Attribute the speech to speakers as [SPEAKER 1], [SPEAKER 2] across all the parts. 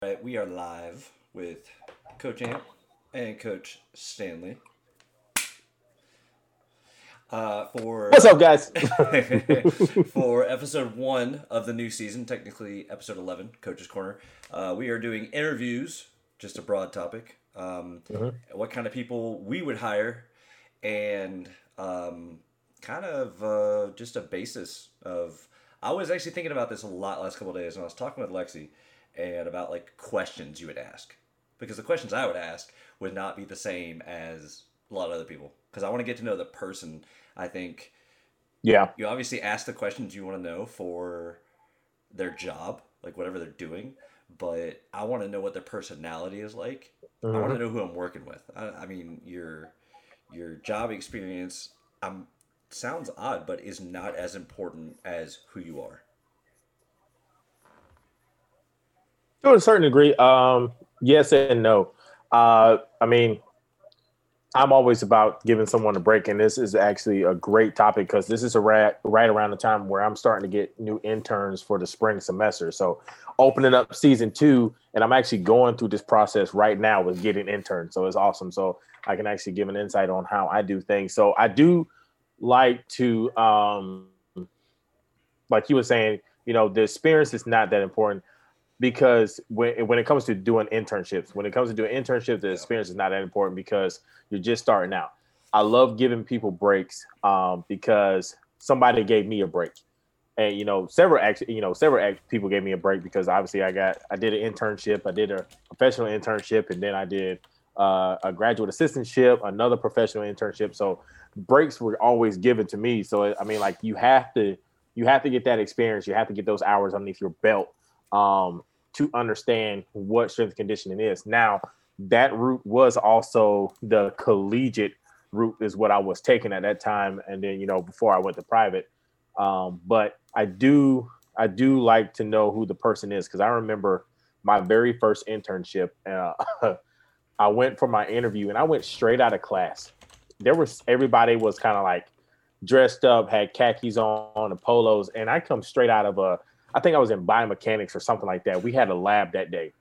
[SPEAKER 1] right, we are live with Coach Amp and Coach Stanley. Uh, for
[SPEAKER 2] What's up, guys?
[SPEAKER 1] for episode one of the new season, technically episode eleven, Coach's Corner, uh, we are doing interviews. Just a broad topic. Um, What kind of people we would hire, and um, kind of uh, just a basis of. I was actually thinking about this a lot last couple days when I was talking with Lexi, and about like questions you would ask, because the questions I would ask would not be the same as a lot of other people, because I want to get to know the person. I think
[SPEAKER 2] yeah,
[SPEAKER 1] you obviously ask the questions you want to know for their job, like whatever they're doing. But I want to know what their personality is like. I want to know who I'm working with. I, I mean, your your job experience um sounds odd, but is not as important as who you are.
[SPEAKER 2] To a certain degree. Um, yes and no. Uh, I mean, I'm always about giving someone a break, and this is actually a great topic because this is a right, right around the time where I'm starting to get new interns for the spring semester. So, opening up season two, and I'm actually going through this process right now with getting interns. So it's awesome. So I can actually give an insight on how I do things. So I do like to, um, like you were saying, you know, the experience is not that important because when when it comes to doing internships, when it comes to doing internships, the experience is not that important because you're just starting out. I love giving people breaks um, because somebody gave me a break, and you know, several actually, you know, several act- people gave me a break because obviously I got I did an internship, I did a professional internship, and then I did uh, a graduate assistantship, another professional internship. So breaks were always given to me. So I mean, like you have to you have to get that experience. You have to get those hours underneath your belt um, to understand what strength conditioning is. Now, that route was also the collegiate route, is what I was taking at that time, and then you know before I went to private. Um, but I do I do like to know who the person is because I remember my very first internship. Uh, I went for my interview and I went straight out of class. There was everybody was kind of like dressed up, had khakis on, and polos, and I come straight out of a I think I was in biomechanics or something like that. We had a lab that day.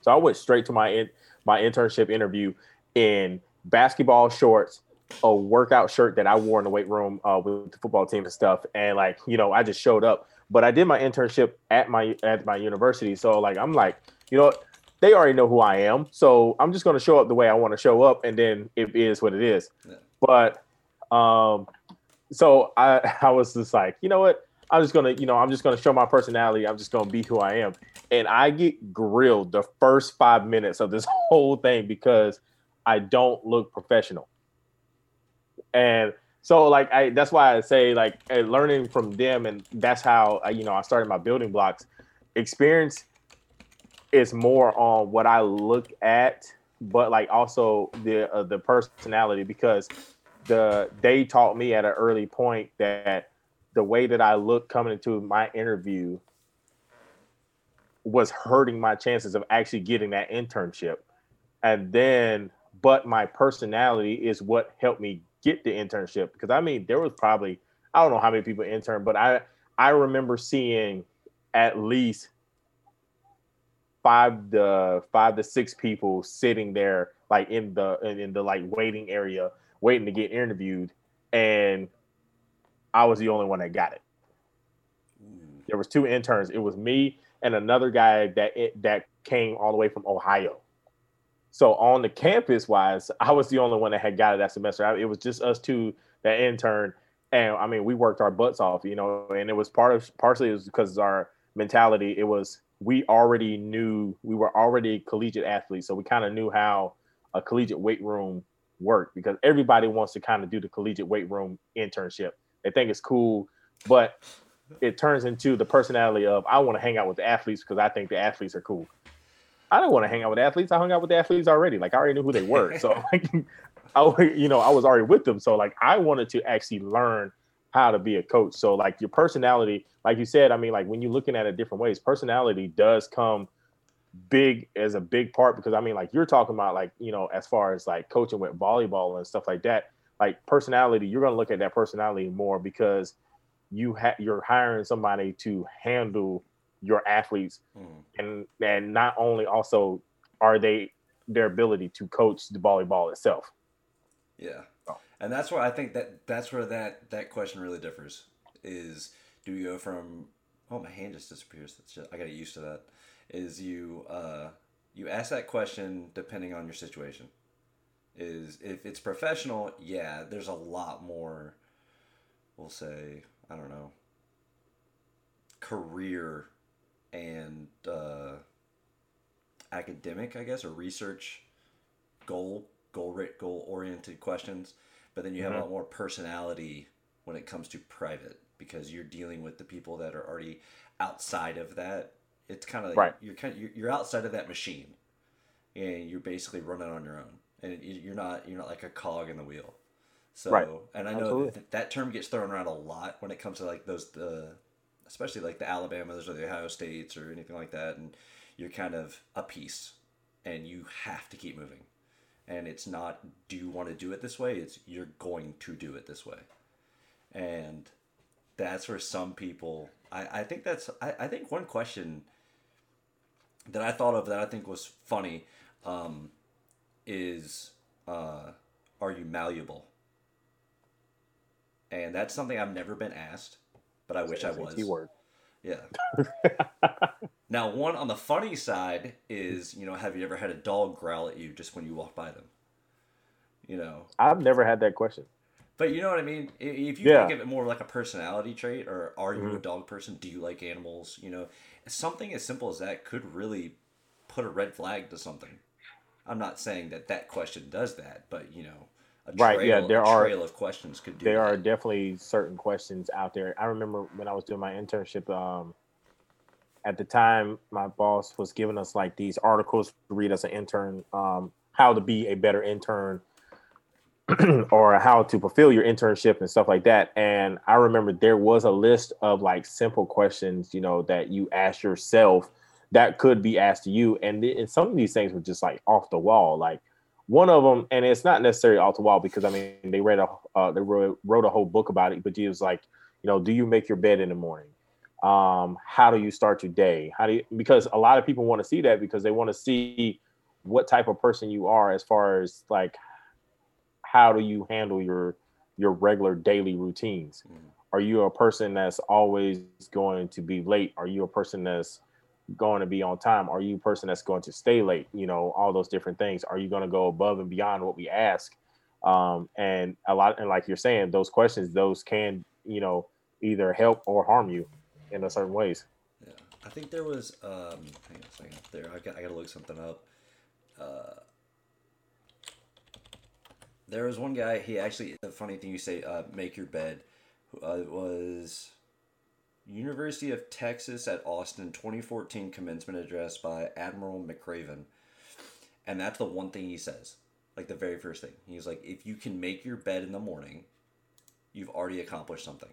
[SPEAKER 2] So I went straight to my in, my internship interview in basketball shorts, a workout shirt that I wore in the weight room uh, with the football team and stuff, and like you know, I just showed up. But I did my internship at my at my university, so like I'm like, you know, they already know who I am, so I'm just going to show up the way I want to show up, and then it is what it is.
[SPEAKER 1] Yeah.
[SPEAKER 2] But um, so I I was just like, you know what? I'm just gonna, you know, I'm just gonna show my personality. I'm just gonna be who I am. And I get grilled the first five minutes of this whole thing because I don't look professional. And so like I that's why I say like eh, learning from them and that's how I, you know I started my building blocks. Experience is more on what I look at, but like also the uh, the personality because the they taught me at an early point that the way that I looked coming into my interview was hurting my chances of actually getting that internship. And then, but my personality is what helped me get the internship. Because I mean, there was probably, I don't know how many people interned, but I I remember seeing at least five to five to six people sitting there like in the in the like waiting area waiting to get interviewed and I was the only one that got it. Mm. There was two interns. It was me and another guy that it, that came all the way from Ohio. So on the campus wise, I was the only one that had got it that semester. I- It was just us two that intern, and I mean we worked our butts off, you know. And it was part of partially it was because our mentality. It was we already knew we were already collegiate athletes, so we kind of knew how a collegiate weight room worked because everybody wants to kind of do the collegiate weight room internship. They think it's cool, but it turns into the personality of I want to hang out with the athletes because I think the athletes are cool. I don't want to hang out with athletes. I hung out with the athletes already. Like I already knew who they were. So like, I, you know, I was already with them. So like I wanted to actually learn how to be a coach. So like your personality, like you said, I mean, like when you're looking at it different ways, personality does come big as a big part because I mean, like you're talking about like, you know, as far as like coaching with volleyball and stuff like that, like personality, you're gonna look at that personality more because you ha- you're hiring somebody to handle your athletes, mm. and and not only also are they their ability to coach the volleyball itself.
[SPEAKER 1] Yeah, oh. and that's where I think that that's where that that question really differs. Is do you go from oh my hand just disappears? That's just I got used to that. Is you uh, you ask that question depending on your situation. Is if it's professional, yeah, there's a lot more. We'll say I don't know career and uh, academic, I guess, or research goal goal goal oriented questions. But then you have mm-hmm. a lot more personality when it comes to private because you're dealing with the people that are already outside of that. It's kind of like right. you're kind of, you're outside of that machine, and you're basically running on your own, and you're not you're not like a cog in the wheel. So, right. and I know that, that term gets thrown around a lot when it comes to like those the especially like the Alabamas or the Ohio States or anything like that, and you're kind of a piece, and you have to keep moving. And it's not, do you want to do it this way? It's you're going to do it this way, and that's where some people. I, I think that's I, I think one question that I thought of that I think was funny um, is uh, are you malleable? And that's something I've never been asked but I wish I was. Word. Yeah. now, one on the funny side is, you know, have you ever had a dog growl at you just when you walk by them? You know,
[SPEAKER 2] I've never had that question.
[SPEAKER 1] But you know what I mean? If you yeah. think of it more like a personality trait, or are you mm-hmm. a dog person? Do you like animals? You know, something as simple as that could really put a red flag to something. I'm not saying that that question does that, but you know,
[SPEAKER 2] right trail, yeah there are
[SPEAKER 1] trail of questions could do
[SPEAKER 2] there
[SPEAKER 1] that.
[SPEAKER 2] are definitely certain questions out there i remember when i was doing my internship um, at the time my boss was giving us like these articles to read as an intern um, how to be a better intern or how to fulfill your internship and stuff like that and i remember there was a list of like simple questions you know that you ask yourself that could be asked to you and, and some of these things were just like off the wall like one of them, and it's not necessarily all too wall because I mean they read a uh, they wrote, wrote a whole book about it, but he was like, you know, do you make your bed in the morning? Um, how do you start your day? How do you because a lot of people want to see that because they want to see what type of person you are as far as like how do you handle your your regular daily routines? Mm. Are you a person that's always going to be late? Are you a person that's going to be on time? Are you a person that's going to stay late? You know, all those different things. Are you going to go above and beyond what we ask? Um, and a lot, and like you're saying, those questions, those can, you know, either help or harm you in a certain ways.
[SPEAKER 1] Yeah, I think there was. Um, hang on a second. There, I got, I got to look something up. Uh, there was one guy. He actually. The funny thing you say, uh, "Make your bed," uh, was University of Texas at Austin 2014 commencement address by Admiral McRaven. And that's the one thing he says. Like the very first thing. He's like, if you can make your bed in the morning, you've already accomplished something.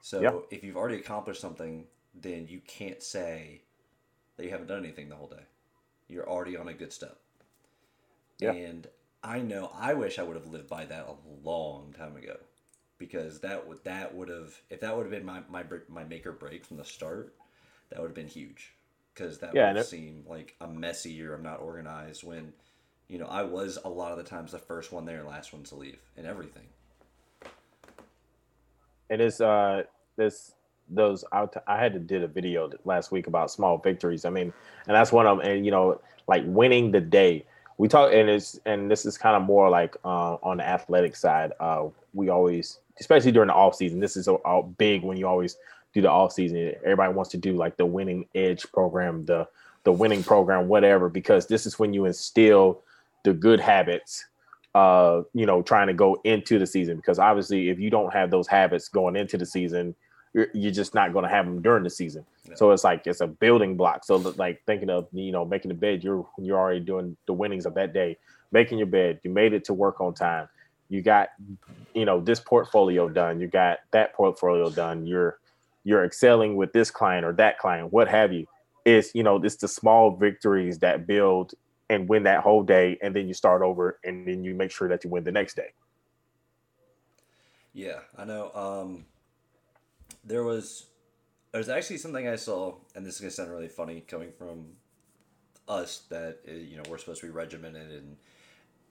[SPEAKER 1] So if you've already accomplished something, then you can't say that you haven't done anything the whole day. You're already on a good step. Yep. And I know I wish I would have lived by that a long time ago because that would that would have if that would have been my my my make or break from the start, that would have been huge because that yeah, would seem like a messy year. I'm not organized when, you know, I was a lot of the times the first one there, last one to leave, and everything.
[SPEAKER 2] It is uh this those I, I had to did a video last week about small victories. I mean, and that's one of them. And you know, like winning the day. We talk, and it's and this is kind of more like uh, on the athletic side. Uh, we always especially during the off season. This is a, a big when you always do the off season. Everybody wants to do like the winning edge program, the the winning program, whatever, because this is when you instill the good habits. Uh, you know, trying to go into the season because obviously, if you don't have those habits going into the season, you're, you're just not going to have them during the season. Yeah. So it's like it's a building block. So like thinking of you know making the bed, you're you're already doing the winnings of that day. Making your bed, you made it to work on time you got you know this portfolio done you got that portfolio done you're you're excelling with this client or that client what have you. It's you know it's the small victories that build and win that whole day and then you start over and then you make sure that you win the next day.
[SPEAKER 1] Yeah i know um there was There's actually something I saw, and this is gonna sound really funny coming from us that uh, you know we're supposed to be regimented, and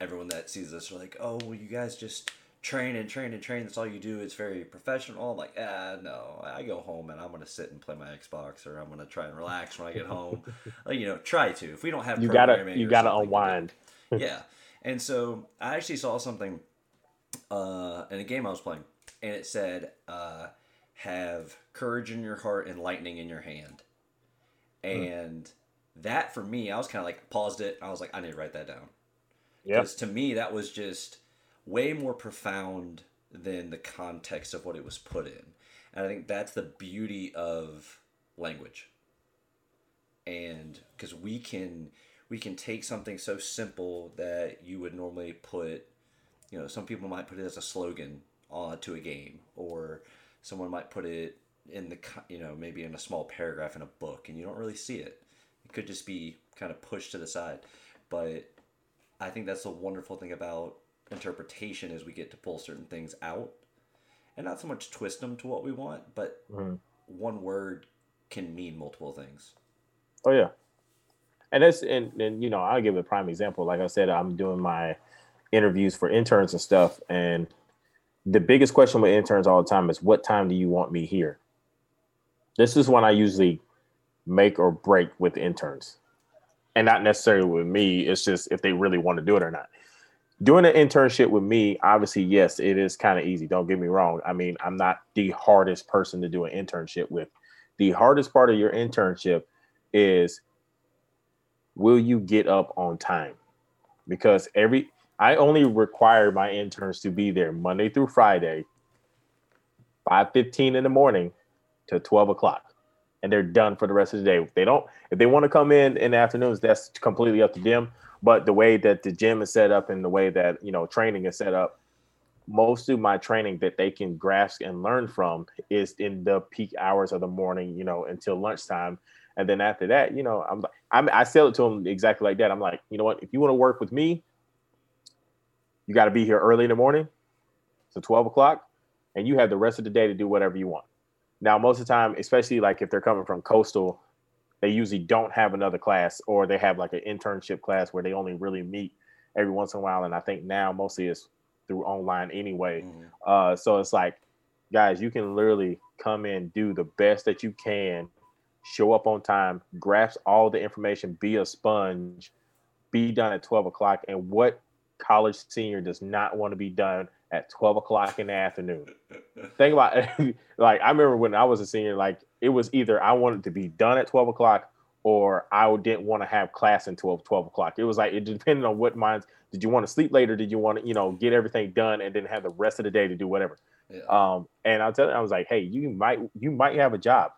[SPEAKER 1] everyone that sees us are like, "Oh, well, you guys just train and train and train. That's all you do. It's very professional." I'm like, ah, no. I go home and I'm gonna sit and play my Xbox, or I'm gonna try and relax when I get home. you know, try to. If we don't have
[SPEAKER 2] you gotta you gotta unwind.
[SPEAKER 1] yeah, and so I actually saw something uh, in a game I was playing, and it said, uh, "Have courage in your heart and lightning in your hand," hmm. and. Hmm. That for me, I was kind of like paused it. I was like, I need to write that down. Because to me, that was just way more profound than the context of what it was put in. And I think that's the beauty of language. And because we can we can take something so simple that you would normally put, you know, some people might put it as a slogan uh, to a game, or someone might put it in the you know maybe in a small paragraph in a book, and you don't really see it. It could just be kind of pushed to the side, but I think that's the wonderful thing about interpretation is we get to pull certain things out and not so much twist them to what we want, but mm-hmm. one word can mean multiple things.
[SPEAKER 2] Oh yeah. And that's and, and you know, I'll give a prime example. Like I said, I'm doing my interviews for interns and stuff. And the biggest question with interns all the time is what time do you want me here? This is when I usually make or break with interns. And not necessarily with me. It's just if they really want to do it or not doing an internship with me, obviously, yes, it is kind of easy. Don't get me wrong. I mean, I'm not the hardest person to do an internship with. The hardest part of your internship is will you get up on time? Because every I only require my interns to be there Monday through Friday, 5:15 in the morning to 12 o'clock. And they're done for the rest of the day. If they don't, if they want to come in in the afternoons, that's completely up to them. But the way that the gym is set up and the way that you know training is set up, most of my training that they can grasp and learn from is in the peak hours of the morning, you know, until lunchtime. And then after that, you know, I'm, I'm I sell it to them exactly like that. I'm like, you know what? If you want to work with me, you got to be here early in the morning, so 12 o'clock, and you have the rest of the day to do whatever you want. Now, most of the time, especially like if they're coming from coastal they usually don't have another class or they have like an internship class where they only really meet every once in a while and i think now mostly it's through online anyway mm-hmm. uh, so it's like guys you can literally come in do the best that you can show up on time grasp all the information be a sponge be done at 12 o'clock and what college senior does not want to be done at 12 o'clock in the afternoon think about it like i remember when i was a senior like it was either I wanted to be done at 12 o'clock or I didn't want to have class until 12 o'clock. It was like it depended on what minds did you want to sleep later? Did you want to, you know, get everything done and then have the rest of the day to do whatever? Yeah. Um, and I'll tell you, I was like, hey, you might you might have a job.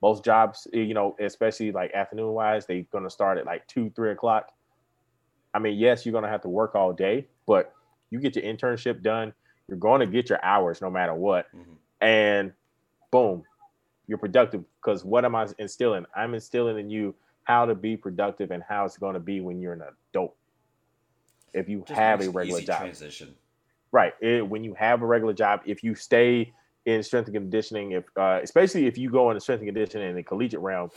[SPEAKER 2] Most jobs, eh, you know, especially like afternoon wise, they're gonna start at like two, three o'clock. I mean, yes, you're gonna have to work all day, but you get your internship done, you're going to get your hours no matter what. Mm-hmm. And boom, you're productive because what am I instilling? I'm instilling in you how to be productive and how it's going to be when you're an adult. If you Just have a regular job, transition. right? It, when you have a regular job, if you stay in strength and conditioning, if uh, especially if you go into strength and conditioning in the collegiate realm,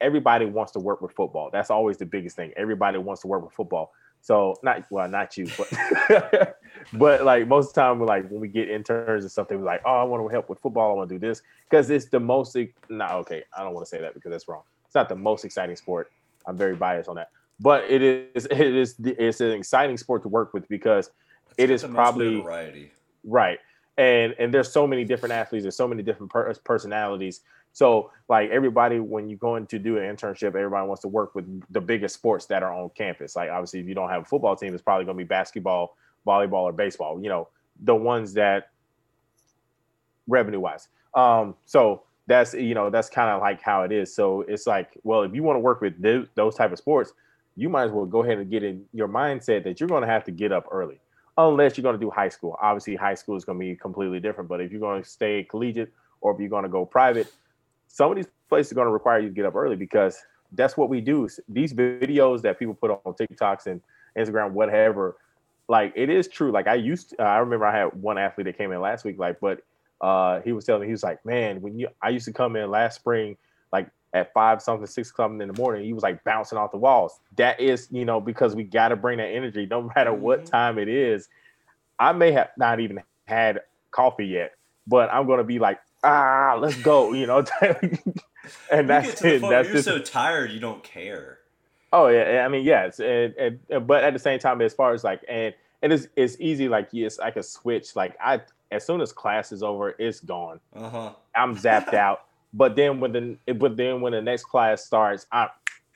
[SPEAKER 2] everybody wants to work with football. That's always the biggest thing. Everybody wants to work with football. So not well, not you, but but like most of the time, like when we get interns and stuff, they are like, "Oh, I want to help with football. I want to do this because it's the most." No, nah, okay, I don't want to say that because that's wrong. It's not the most exciting sport. I'm very biased on that, but it is. It is. It's an exciting sport to work with because it's it is probably variety. Right, and and there's so many different athletes. There's so many different per- personalities so like everybody, when you go in to do an internship, everybody wants to work with the biggest sports that are on campus. Like obviously, if you don't have a football team, it's probably going to be basketball, volleyball, or baseball. You know, the ones that revenue wise. Um, so that's you know that's kind of like how it is. So it's like, well, if you want to work with th- those type of sports, you might as well go ahead and get in your mindset that you're going to have to get up early, unless you're going to do high school. Obviously, high school is going to be completely different. But if you're going to stay collegiate or if you're going to go private, some of these places are going to require you to get up early because that's what we do. These videos that people put on TikToks and Instagram, whatever, like it is true. Like I used, to, I remember I had one athlete that came in last week, like, but uh, he was telling me he was like, man, when you I used to come in last spring, like at five something, six something in the morning, he was like bouncing off the walls. That is, you know, because we got to bring that energy, no matter mm-hmm. what time it is. I may have not even had coffee yet, but I'm gonna be like, ah, let's go, you know.
[SPEAKER 1] and that's it. That's you're just, so tired, you don't care.
[SPEAKER 2] Oh yeah, I mean yes, and, and but at the same time, as far as like and and it's it's easy like yes, I can switch. Like I as soon as class is over, it's gone. Uh-huh. I'm zapped out. But then when the but then when the next class starts, I'm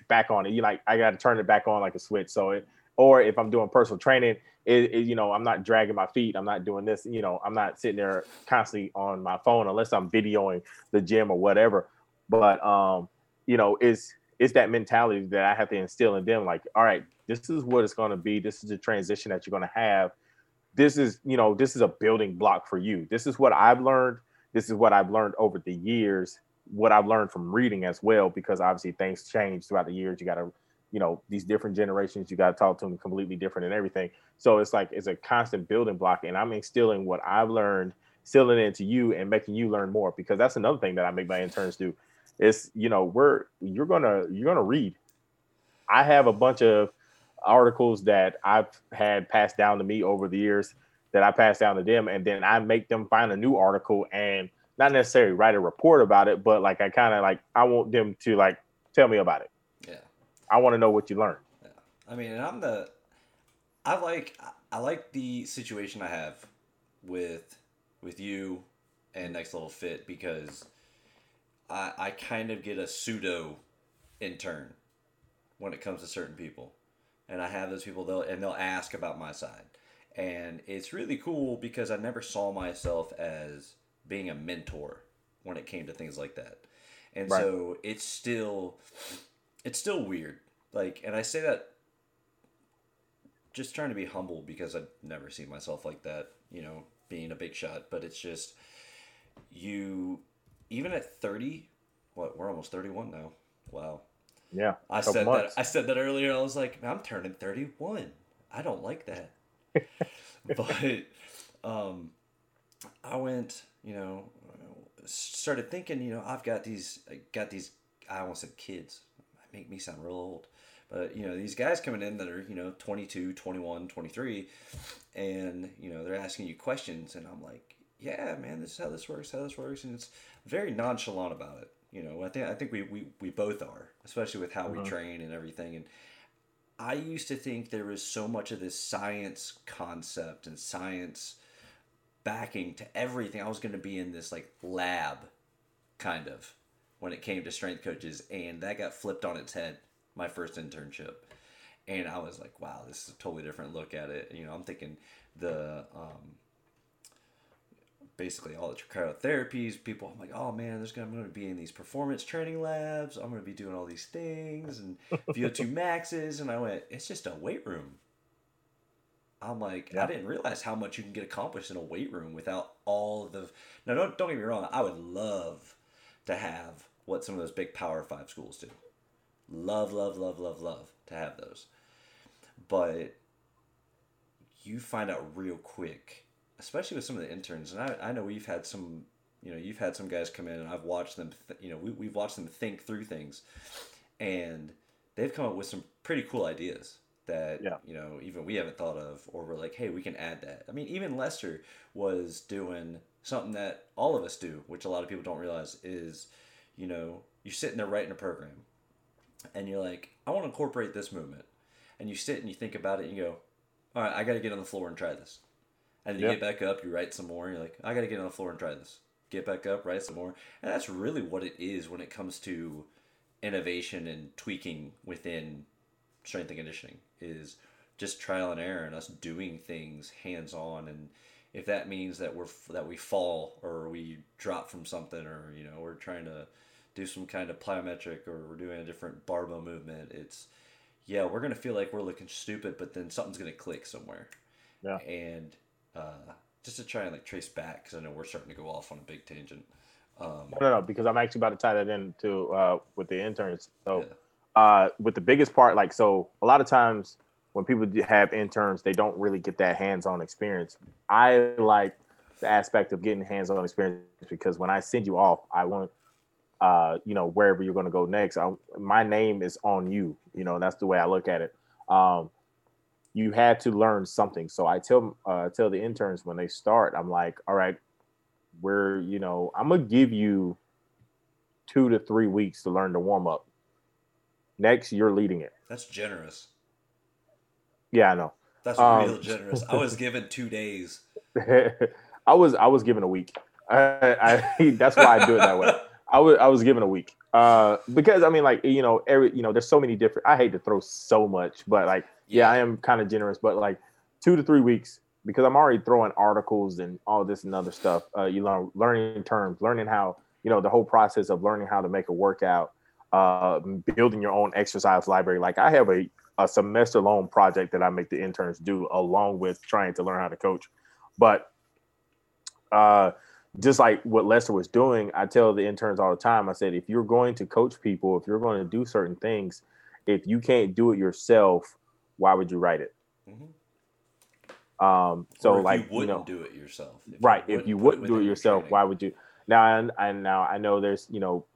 [SPEAKER 2] back on it. You like I got to turn it back on like a switch. So it, or if I'm doing personal training, it, it, you know I'm not dragging my feet. I'm not doing this. You know I'm not sitting there constantly on my phone unless I'm videoing the gym or whatever. But um, you know it's it's that mentality that I have to instill in them. Like, all right, this is what it's going to be. This is the transition that you're going to have. This is, you know, this is a building block for you. This is what I've learned. This is what I've learned over the years. What I've learned from reading as well, because obviously things change throughout the years. You got to, you know, these different generations. You got to talk to them completely different and everything. So it's like it's a constant building block, and I'm instilling what I've learned, instilling into you, and making you learn more. Because that's another thing that I make my interns do it's you know we're you're gonna you're gonna read i have a bunch of articles that i've had passed down to me over the years that i pass down to them and then i make them find a new article and not necessarily write a report about it but like i kind of like i want them to like tell me about it i want to know what you learned
[SPEAKER 1] yeah. i mean and i'm the i like i like the situation i have with with you and next level fit because I, I kind of get a pseudo intern when it comes to certain people. And I have those people they'll and they'll ask about my side. And it's really cool because I never saw myself as being a mentor when it came to things like that. And right. so it's still it's still weird. Like and I say that just trying to be humble because I've never seen myself like that, you know, being a big shot, but it's just you even at 30, what we're almost 31 now. Wow.
[SPEAKER 2] Yeah.
[SPEAKER 1] I said months. that I said that earlier. I was like, I'm turning 31. I don't like that. but um I went, you know, started thinking, you know, I've got these I got these I almost said kids. Make me sound real old. But you know, these guys coming in that are, you know, 22, 21, 23 and, you know, they're asking you questions and I'm like, yeah, man, this is how this works, how this works, and it's very nonchalant about it. You know, I think I think we we, we both are, especially with how uh-huh. we train and everything. And I used to think there was so much of this science concept and science backing to everything. I was going to be in this like lab, kind of, when it came to strength coaches, and that got flipped on its head. My first internship, and I was like, wow, this is a totally different look at it. You know, I'm thinking the um, basically all the cryotherapies. People, I'm like, oh man, there's gonna, I'm going to be in these performance training labs. I'm going to be doing all these things and VO2 maxes. And I went, it's just a weight room. I'm like, yeah. I didn't realize how much you can get accomplished in a weight room without all the. Now, don't don't get me wrong. I would love to have what some of those big Power Five schools do. Love, love, love, love, love to have those, but you find out real quick especially with some of the interns, and I, I know we've had some, you know, you've had some guys come in, and I've watched them, th- you know, we, we've watched them think through things, and they've come up with some pretty cool ideas that yeah. you know even we haven't thought of or we're like hey we can add that i mean even lester was doing something that all of us do which a lot of people don't realize is you know you're sitting there writing a program and you're like i want to incorporate this movement and you sit and you think about it and you go all right i got to get on the floor and try this and you get back up, you write some more, and you're like, I got to get on the floor and try this. Get back up, write some more. And that's really what it is when it comes to innovation and tweaking within strength and conditioning is just trial and error and us doing things hands on and if that means that we're that we fall or we drop from something or you know we're trying to do some kind of plyometric or we're doing a different barbell movement it's yeah we're gonna feel like we're looking stupid but then something's gonna click somewhere yeah and uh, just to try and like trace back because I know we're starting to go off on a big tangent. Um,
[SPEAKER 2] no, no, no, because I'm actually about to tie that into uh, with the interns. So, yeah. uh, with the biggest part, like, so a lot of times when people have interns, they don't really get that hands-on experience. I like the aspect of getting hands-on experience because when I send you off, I want uh, you know, wherever you're going to go next, I, my name is on you. You know, that's the way I look at it. Um, you had to learn something. So I tell uh, tell the interns when they start, I'm like, all right, we're you know, I'm gonna give you two to three weeks to learn to warm up. Next, you're leading it.
[SPEAKER 1] That's generous.
[SPEAKER 2] Yeah, I know.
[SPEAKER 1] That's um, real generous. I was given two days.
[SPEAKER 2] I was I was given a week. I, I that's why I do it that way. I was I was given a week. Uh, because I mean, like you know, every you know, there's so many different. I hate to throw so much, but like, yeah, I am kind of generous. But like, two to three weeks because I'm already throwing articles and all this and other stuff. Uh, you learn learning terms, learning how you know the whole process of learning how to make a workout, uh, building your own exercise library. Like I have a a semester long project that I make the interns do along with trying to learn how to coach. But uh, just like what Lester was doing, I tell the interns all the time. I said, if you're going to coach people, if you're going to do certain things, if you can't do it yourself, why would you write it? Mm-hmm. Um, so like
[SPEAKER 1] you wouldn't
[SPEAKER 2] you
[SPEAKER 1] know, do it yourself,
[SPEAKER 2] if right? You if you wouldn't do it yourself, why would you? Now, and, and now I know there's you know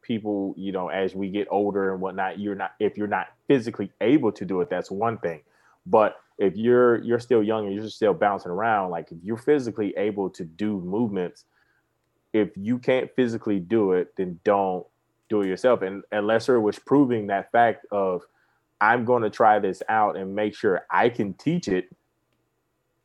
[SPEAKER 2] people you know as we get older and whatnot, you're not if you're not physically able to do it, that's one thing, but if you're you're still young and you're still bouncing around, like if you're physically able to do movements, if you can't physically do it, then don't do it yourself. And, and Lester was proving that fact of I'm going to try this out and make sure I can teach it.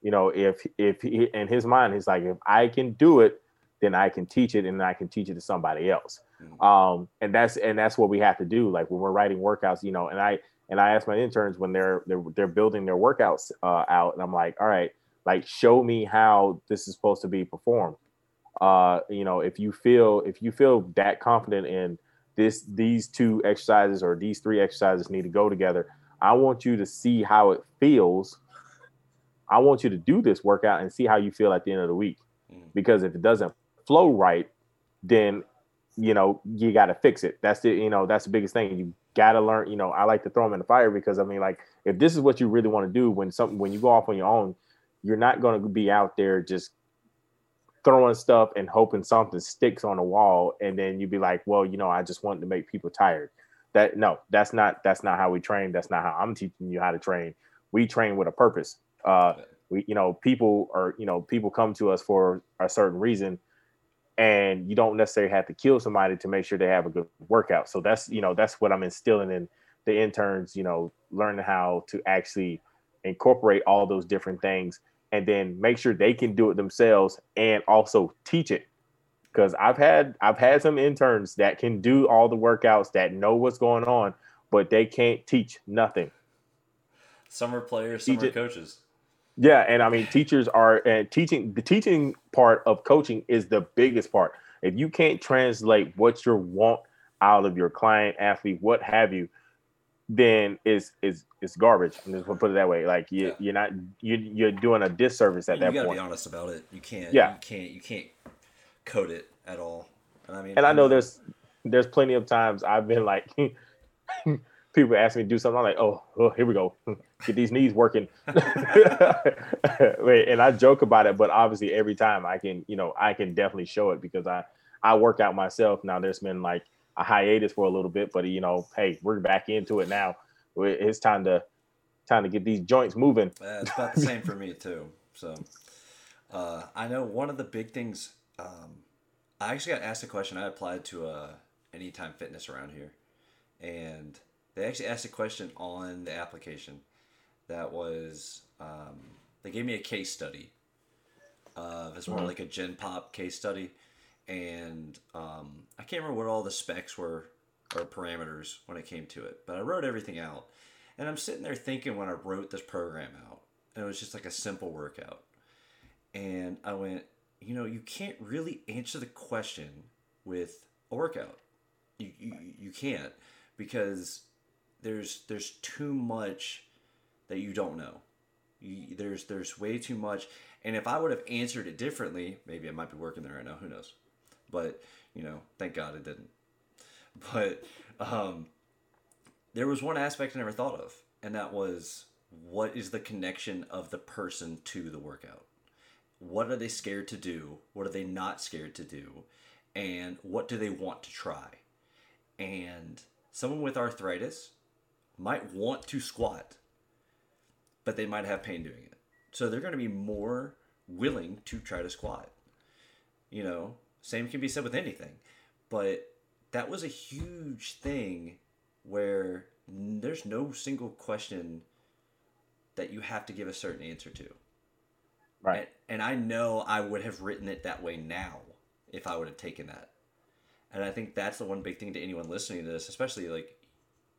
[SPEAKER 2] You know, if if he, in his mind he's like, if I can do it, then I can teach it and I can teach it to somebody else. Mm-hmm. Um, and that's and that's what we have to do. Like when we're writing workouts, you know, and I and I ask my interns when they're they're, they're building their workouts uh, out, and I'm like, all right, like show me how this is supposed to be performed. Uh, you know, if you feel if you feel that confident in this these two exercises or these three exercises need to go together, I want you to see how it feels. I want you to do this workout and see how you feel at the end of the week. Mm. Because if it doesn't flow right, then you know you got to fix it. That's the you know that's the biggest thing. You gotta learn. You know, I like to throw them in the fire because I mean, like, if this is what you really want to do, when something when you go off on your own, you're not going to be out there just throwing stuff and hoping something sticks on the wall, and then you'd be like, well, you know, I just wanted to make people tired. That no, that's not that's not how we train. That's not how I'm teaching you how to train. We train with a purpose. Uh, we, you know, people are, you know, people come to us for a certain reason and you don't necessarily have to kill somebody to make sure they have a good workout. So that's you know that's what I'm instilling in the interns. You know, learning how to actually incorporate all those different things, and then make sure they can do it themselves and also teach it. Because I've had I've had some interns that can do all the workouts that know what's going on, but they can't teach nothing.
[SPEAKER 1] Some are players, some teach are coaches.
[SPEAKER 2] Yeah, and I mean teachers are and teaching the teaching part of coaching is the biggest part. If you can't translate what you want out of your client, athlete, what have you, then is is it's garbage. I'm just gonna put it that way. Like you, yeah. you're not you you're doing a disservice at
[SPEAKER 1] you
[SPEAKER 2] that
[SPEAKER 1] gotta
[SPEAKER 2] point.
[SPEAKER 1] be honest about it. You can't. Yeah. You can't. You can't code it at all.
[SPEAKER 2] And I mean, and I know there's there's plenty of times I've been like people ask me to do something, I'm like, oh, oh here we go, get these knees working. and I joke about it, but obviously every time I can, you know, I can definitely show it because I I work out myself. Now there's been like a hiatus for a little bit, but you know, hey, we're back into it now. It's time to time to get these joints moving.
[SPEAKER 1] It's about the same for me too. So uh, I know one of the big things. Um, I actually got asked a question. I applied to uh, Anytime Fitness around here, and they actually asked a question on the application that was um, they gave me a case study. Uh, it's more mm-hmm. like a Gen Pop case study, and um, I can't remember what all the specs were or parameters when it came to it, but I wrote everything out. And I'm sitting there thinking when I wrote this program out, and it was just like a simple workout. And I went, you know, you can't really answer the question with a workout. You, you, you can't because there's there's too much that you don't know. You, there's there's way too much, and if I would have answered it differently, maybe I might be working there right now. Who knows? But you know, thank God it didn't. But um, there was one aspect I never thought of, and that was what is the connection of the person to the workout, what are they scared to do? What are they not scared to do? And what do they want to try? And someone with arthritis might want to squat, but they might have pain doing it. So they're going to be more willing to try to squat. You know, same can be said with anything. But that was a huge thing where there's no single question that you have to give a certain answer to.
[SPEAKER 2] Right.
[SPEAKER 1] And, and I know I would have written it that way now if I would have taken that. And I think that's the one big thing to anyone listening to this, especially like,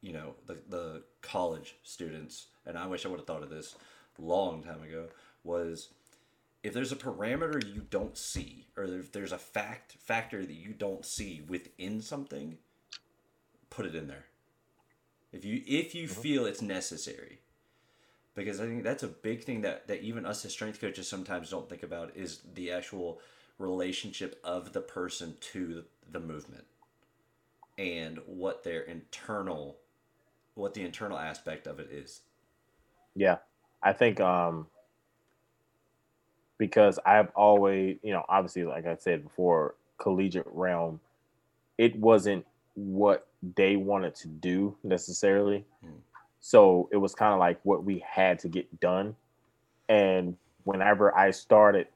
[SPEAKER 1] you know, the, the college students. And I wish I would have thought of this long time ago was if there's a parameter you don't see or if there's a fact factor that you don't see within something put it in there if you if you mm-hmm. feel it's necessary because i think that's a big thing that that even us as strength coaches sometimes don't think about is the actual relationship of the person to the movement and what their internal what the internal aspect of it is
[SPEAKER 2] yeah i think um because I've always, you know, obviously, like I said before, collegiate realm, it wasn't what they wanted to do necessarily. Mm. So it was kind of like what we had to get done. And whenever I started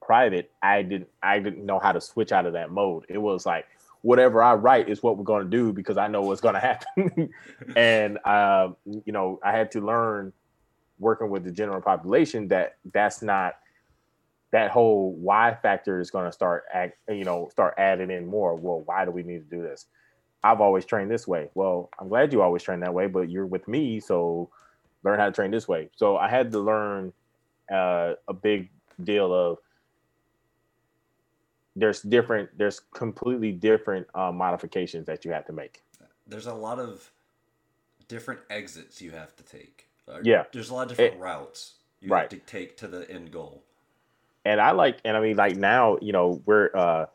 [SPEAKER 2] private, I didn't I didn't know how to switch out of that mode. It was like whatever I write is what we're going to do because I know what's going to happen. and uh, you know, I had to learn working with the general population that that's not that whole why factor is going to start act, you know, start adding in more. Well, why do we need to do this? I've always trained this way. Well, I'm glad you always train that way, but you're with me, so learn how to train this way. So I had to learn uh, a big deal of there's different, there's completely different uh, modifications that you have to make.
[SPEAKER 1] There's a lot of different exits you have to take.
[SPEAKER 2] Yeah,
[SPEAKER 1] there's a lot of different it, routes you
[SPEAKER 2] right.
[SPEAKER 1] have to take to the end goal
[SPEAKER 2] and I like, and I mean, like now, you know, we're uh,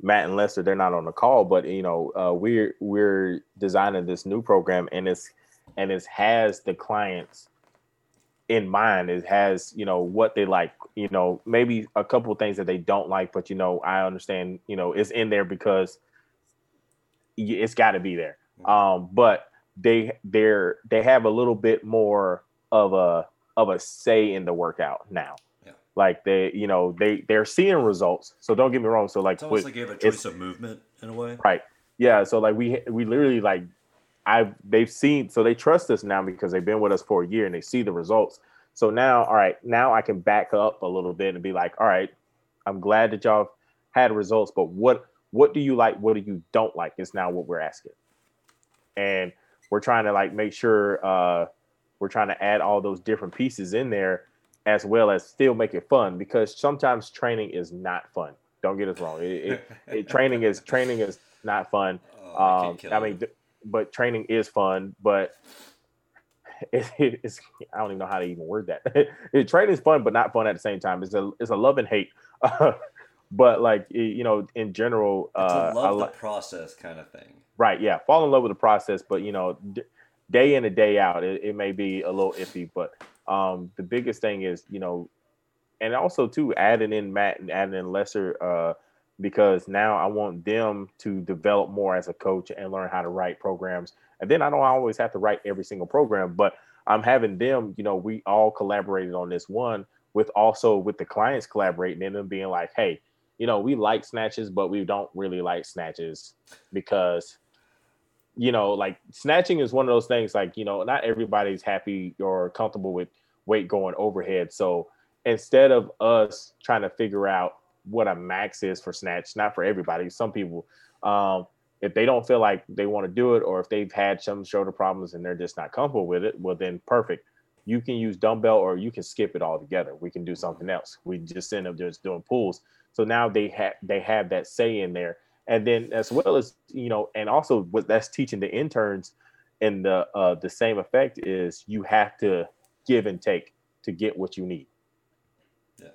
[SPEAKER 2] Matt and Lester, they're not on the call, but you know, uh, we're we're designing this new program, and it's and it has the clients in mind. It has you know what they like, you know, maybe a couple of things that they don't like, but you know, I understand, you know, it's in there because it's got to be there. Mm-hmm. Um, but they they're they have a little bit more of a of a say in the workout now like they you know they they're seeing results so don't get me wrong so like
[SPEAKER 1] it's almost with, like you have a choice of movement in a way
[SPEAKER 2] right yeah so like we we literally like i've they've seen so they trust us now because they've been with us for a year and they see the results so now all right now i can back up a little bit and be like all right i'm glad that y'all had results but what what do you like what do you don't like is now what we're asking and we're trying to like make sure uh we're trying to add all those different pieces in there as well as still make it fun because sometimes training is not fun. Don't get us wrong. It, it, it training is training is not fun. Oh, um, I, I mean, but training is fun. But it's I don't even know how to even word that. training is fun, but not fun at the same time. It's a it's a love and hate. but like you know, in general,
[SPEAKER 1] uh, love the process kind of thing.
[SPEAKER 2] Right. Yeah. Fall in love with the process, but you know, d- day in and day out, it, it may be a little iffy. But um, the biggest thing is, you know, and also too adding in Matt and adding in Lester. uh, because now I want them to develop more as a coach and learn how to write programs. And then I don't always have to write every single program, but I'm having them, you know, we all collaborated on this one with also with the clients collaborating and them being like, hey, you know, we like snatches, but we don't really like snatches because you know, like snatching is one of those things like, you know, not everybody's happy or comfortable with weight going overhead. So instead of us trying to figure out what a max is for snatch, not for everybody, some people, um, if they don't feel like they want to do it or if they've had some shoulder problems and they're just not comfortable with it, well, then perfect. You can use dumbbell or you can skip it altogether. We can do something else. We just end up just doing pulls. So now they have they have that say in there and then as well as you know and also what that's teaching the interns and the uh, the same effect is you have to give and take to get what you need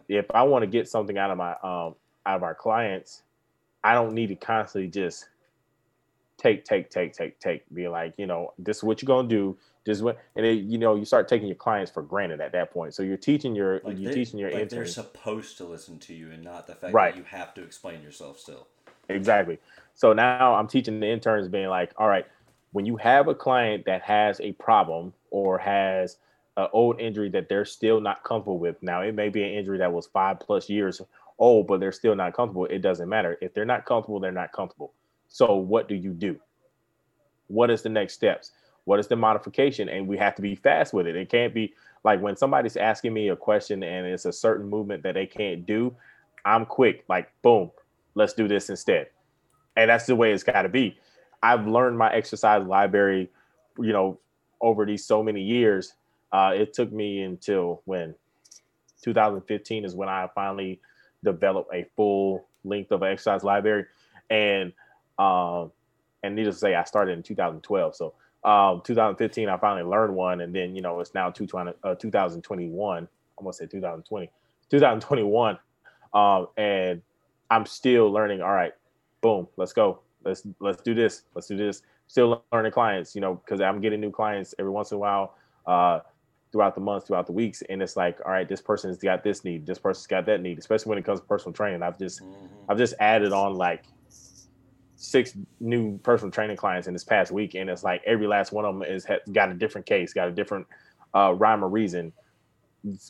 [SPEAKER 2] yeah. if i want to get something out of my um out of our clients i don't need to constantly just take, take, take, take, take. Be like, you know, this is what you're gonna do. This is what, and then you know, you start taking your clients for granted at that point. So you're teaching your, like you're teaching your
[SPEAKER 1] like
[SPEAKER 2] interns.
[SPEAKER 1] They're supposed to listen to you, and not the fact
[SPEAKER 2] Right.
[SPEAKER 1] that you have to explain yourself still.
[SPEAKER 2] Exactly. So now I'm teaching the interns being like, all right, when you have a client that has a problem or has an old injury that they're still not comfortable with, now it may be an injury that was five plus years old, but they're still not comfortable. It doesn't matter. If they're not comfortable, they're not comfortable. So what do you do? What is the next steps? What is the modification? And we have to be fast with it. It can't be like when somebody's asking me a question and it's a certain movement that they can't do, I'm quick, like boom, let's do this instead. And that's the way it's got to be. I've learned my exercise library, you know, over these so many years. Uh, it took me until when 2015 is when I finally developed a full length of exercise library. And um, and needless to say, I started in 2012. So um, 2015, I finally learned one, and then you know it's now 20, uh, 2021. I'm gonna say 2020, 2021, um, and I'm still learning. All right, boom, let's go. Let's let's do this. Let's do this. Still learning clients, you know, because I'm getting new clients every once in a while, uh, throughout the months, throughout the weeks, and it's like, all right, this person's got this need, this person's got that need. Especially when it comes to personal training, I've just
[SPEAKER 1] Mm-hmm.
[SPEAKER 2] I've just added on like six new personal training clients in this past week, and it's like every last one of them is ha- got a different case, got a different uh, rhyme or reason.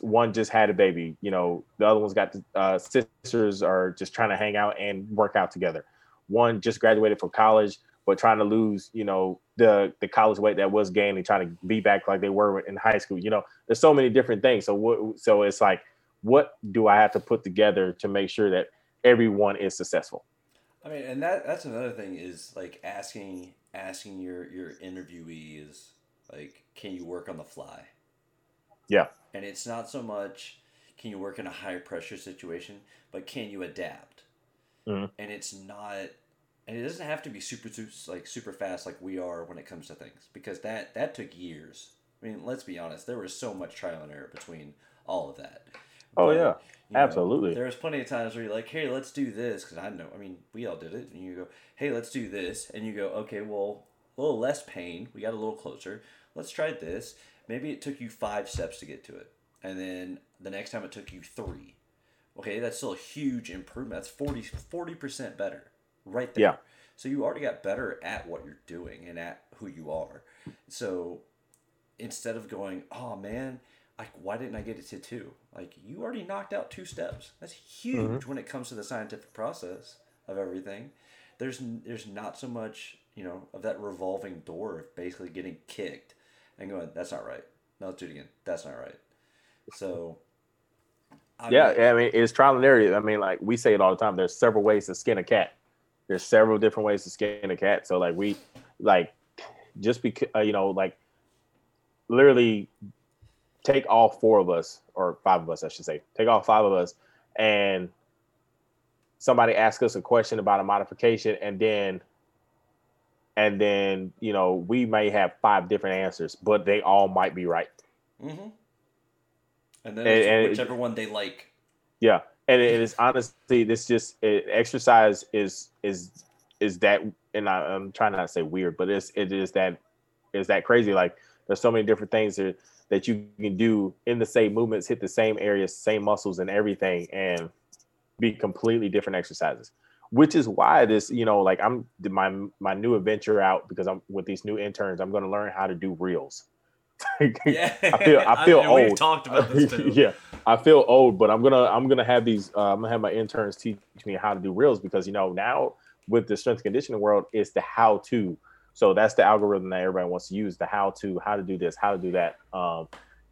[SPEAKER 2] One just had a baby, you know. The other one's got uh, sisters are just trying to hang out and work out together. One just graduated from college, but trying to lose, you know, the the college weight that was gained and trying to be back like they were in high school. You know, there's so many different things. So what? So it's like, what do I have to put together to make sure that everyone is successful?
[SPEAKER 1] I mean, and that that's another thing is like asking asking your your interviewee is like, can you work on the fly?
[SPEAKER 2] Yeah.
[SPEAKER 1] And it's not so much can you work in a high pressure situation, but can you adapt?
[SPEAKER 2] Mhm.
[SPEAKER 1] And it's not, and it doesn't have to be super super like super fast like we are when it comes to things because that that took years. I mean, let's be honest, there was so much trial and error between all of that.
[SPEAKER 2] Oh,
[SPEAKER 1] But,
[SPEAKER 2] yeah.
[SPEAKER 1] absolutely. know,
[SPEAKER 2] Absolutely.
[SPEAKER 1] There's plenty of times where you're like, hey, let's do this. Because I know, I mean, we all did it. And you go, hey, let's do this. And you go, okay, well, a little less pain. We got a little closer. Let's try this. Maybe it took you five steps to get to it. And then the next time it took you three. Okay, that's still a huge improvement. That's 40, 40% better right there.
[SPEAKER 2] Yeah.
[SPEAKER 1] So you already got better at what you're doing and at who you are. So instead of going, oh man, like why didn't I get it to two? Like you already knocked out two steps. That's huge mm-hmm. when it comes to the scientific process of everything. There's there's not so much you know of that revolving door of basically getting kicked and going, that's not right. No, let's do it again. That's not right. So. I
[SPEAKER 2] yeah,
[SPEAKER 1] mean-
[SPEAKER 2] I mean, it's trial and error. I mean, like we say it all the time. There's several ways to skin a cat. There's several different ways to skin a cat. So like we, like, just because uh, you know, like, literally, take all four of us or five of us, I should say, take all five of us, and somebody asks us a question about a modification, and then, and then you know, we may have five different answers, but they all might be right.
[SPEAKER 1] Mm-hmm. And then
[SPEAKER 2] And- and it-
[SPEAKER 1] whichever one they like.
[SPEAKER 2] Yeah, and it is honestly, this just it, exercise is is is that, and I, I'm trying not to say weird, but it's it is that is that crazy. Like there's so many different things that that you can do in the same movements, hit the same areas, same muscles, and everything, and be completely different exercises. Which is why this, you know, like I'm my my new adventure out because I'm with these new interns. I'm going to learn how to do reels.
[SPEAKER 1] Yeah,
[SPEAKER 2] I feel I feel
[SPEAKER 1] and
[SPEAKER 2] old.
[SPEAKER 1] We've talked about this too.
[SPEAKER 2] yeah, I feel old, but I'm gonna I'm gonna have these. Uh, I'm gonna have my interns teach me how to do reels because you know now with the strength conditioning world, it's the how to. So that's the algorithm that everybody wants to use. The how to, how to do this, how to do that. Um,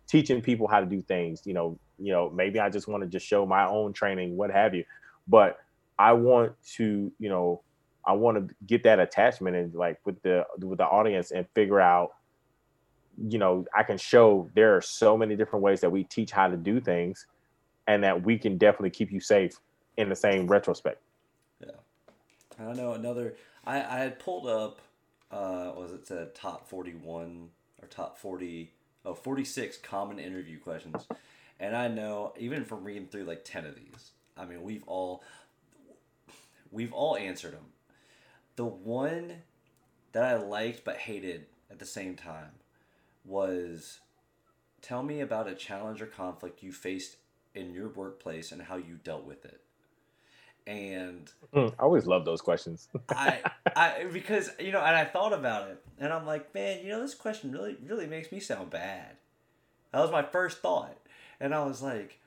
[SPEAKER 2] teaching people how to do things. You know, you know, maybe I just want to just show my own training, what have you, but I want to, you know, I want to get that attachment and like with the with the audience and figure out you know, I can show there are so many different ways that we teach how to do things and that we can definitely keep you safe in the same retrospect. Yeah.
[SPEAKER 1] I don't know another. I I had pulled up. Uh, was it said top forty one or top 40, oh, 46 common interview questions, and I know even from reading through like ten of these, I mean we've all we've all answered them. The one that I liked but hated at the same time was tell me about a challenge or conflict you faced in your workplace and how you dealt with it. And
[SPEAKER 2] mm, I always love those questions.
[SPEAKER 1] I, I, because you know, and I thought about it, and I'm like, man, you know, this question really, really makes me sound bad. That was my first thought, and I was like,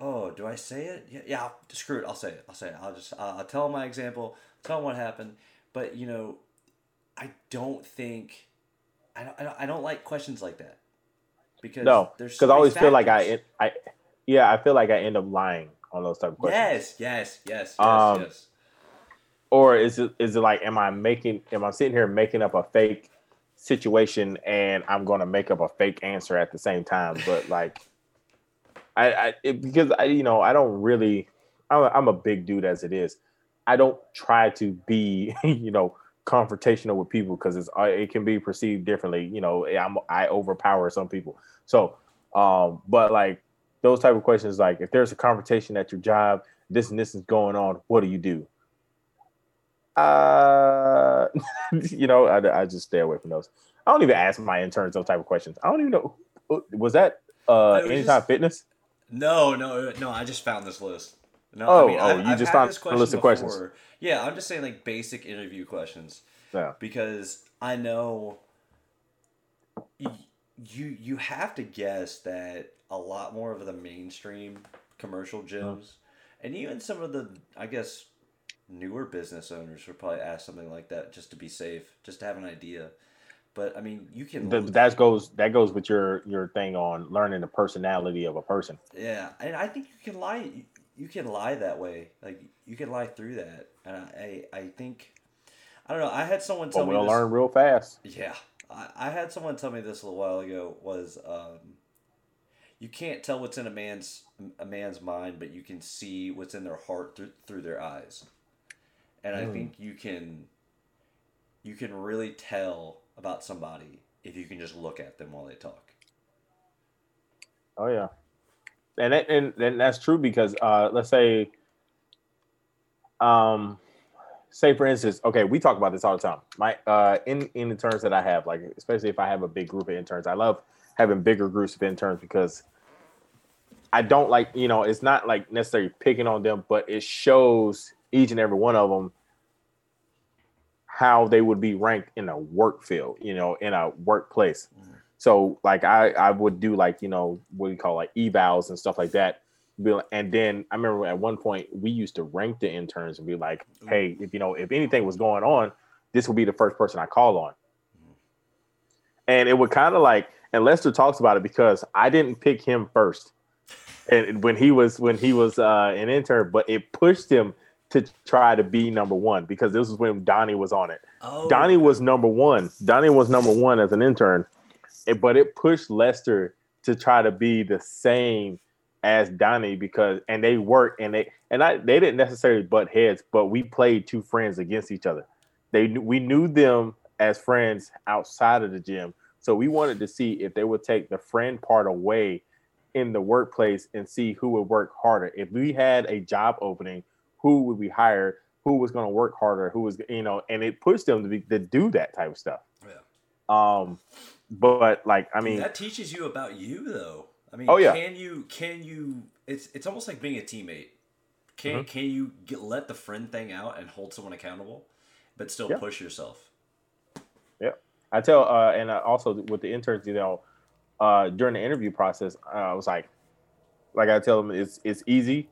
[SPEAKER 1] oh, do I say it? Yeah, yeah. Screw it. I'll say it. I'll say it. I'll just, I'll, I'll tell my example. Tell them what happened. But you know, I don't think, I don't, I don't, I don't like questions like that
[SPEAKER 2] because no, because so I always factors. feel like I, I, yeah, I feel like I end up lying on those type of
[SPEAKER 1] questions. Yes, yes, yes, yes, um, yes.
[SPEAKER 2] Or is it is it like am I making am I sitting here making up a fake situation and I'm going to make up a fake answer at the same time? But like, I, I it, because I you know I don't really I'm a, I'm a big dude as it is. I don't try to be you know confrontational with people because it's uh, it can be perceived differently. You know, I'm I overpower some people. So, um, but like those type of questions, like if there's a confrontation at your job, this and this is going on, what do you do? Uh, you know, I, I just stay away from those. I don't even ask my interns those type of questions. I don't even know. Was that uh, Anytime just, Fitness?
[SPEAKER 1] No, no, no. I just found this list. No,
[SPEAKER 2] oh, I mean, oh, I've, you I've just found a list of questions.
[SPEAKER 1] Yeah, I'm just saying like basic interview questions. Yeah. Because I know you you have to guess that a lot more of the mainstream commercial gyms mm-hmm. and even some of the I guess newer business owners would probably ask something like that just to be safe, just to have an idea. But I mean, you can.
[SPEAKER 2] That goes that goes with your your thing on learning the personality of a person.
[SPEAKER 1] Yeah, and I think you can lie. You can lie that way. Like you can lie through that, and I I think I don't know. I had someone tell well,
[SPEAKER 2] me.
[SPEAKER 1] We'll
[SPEAKER 2] learn real fast.
[SPEAKER 1] Yeah, I, I had someone tell me this a little while ago. Was um, you can't tell what's in a man's a man's mind, but you can see what's in their heart through through their eyes, and mm. I hmm. think you can. You can really tell about somebody if you can just look at them while they talk.
[SPEAKER 2] Oh yeah, and that, and, that's true because uh, let's say, um, say for instance, okay, we talk about this all the time. My uh, in in interns that I have, like especially if I have a big group of interns, I love having bigger groups of interns because I don't like you know it's not like necessarily picking on them, but it shows each and every one of them how they would be ranked in a work field, you know, in a workplace. Mm-hmm. So like I I would do like you know what we call like evals and stuff like that. And then I remember at one point we used to rank the interns and be like, hey, if you know if anything was going on, this would be the first person I call on. Mm-hmm. And it would kind of like, and Lester talks about it because I didn't pick him first, and when he was when he was uh, an intern, but it pushed him to try to be number one because this was when Donnie was on it. Oh. Donnie was number one. Donnie was number one as an intern, but it pushed Lester to try to be the same as Donnie because and they worked and they and I they didn't necessarily butt heads, but we played two friends against each other. They we knew them as friends outside of the gym, so we wanted to see if they would take the friend part away in the workplace and see who would work harder. If we had a job opening who would we hire, who was going to work harder, who was you know, and it pushed them to be to do that type of stuff. Um, but like I mean,
[SPEAKER 1] that teaches you about you though. I mean, oh yeah. Can you can you? It's it's almost like being a teammate. Can mm-hmm. can you get, let the friend thing out and hold someone accountable, but still yeah. push yourself?
[SPEAKER 2] Yeah, I tell, uh, and I also with the interns, you know, uh, during the interview process, uh, I was like, like I tell them, it's it's easy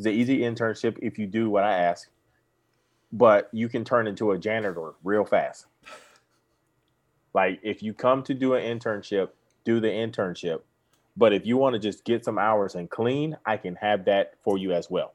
[SPEAKER 2] it's an easy internship if you do what I ask, but you can turn into a janitor real fast. Like if you come to do an internship, do the internship. But if you want to just get some hours and clean, I can have that for you as well.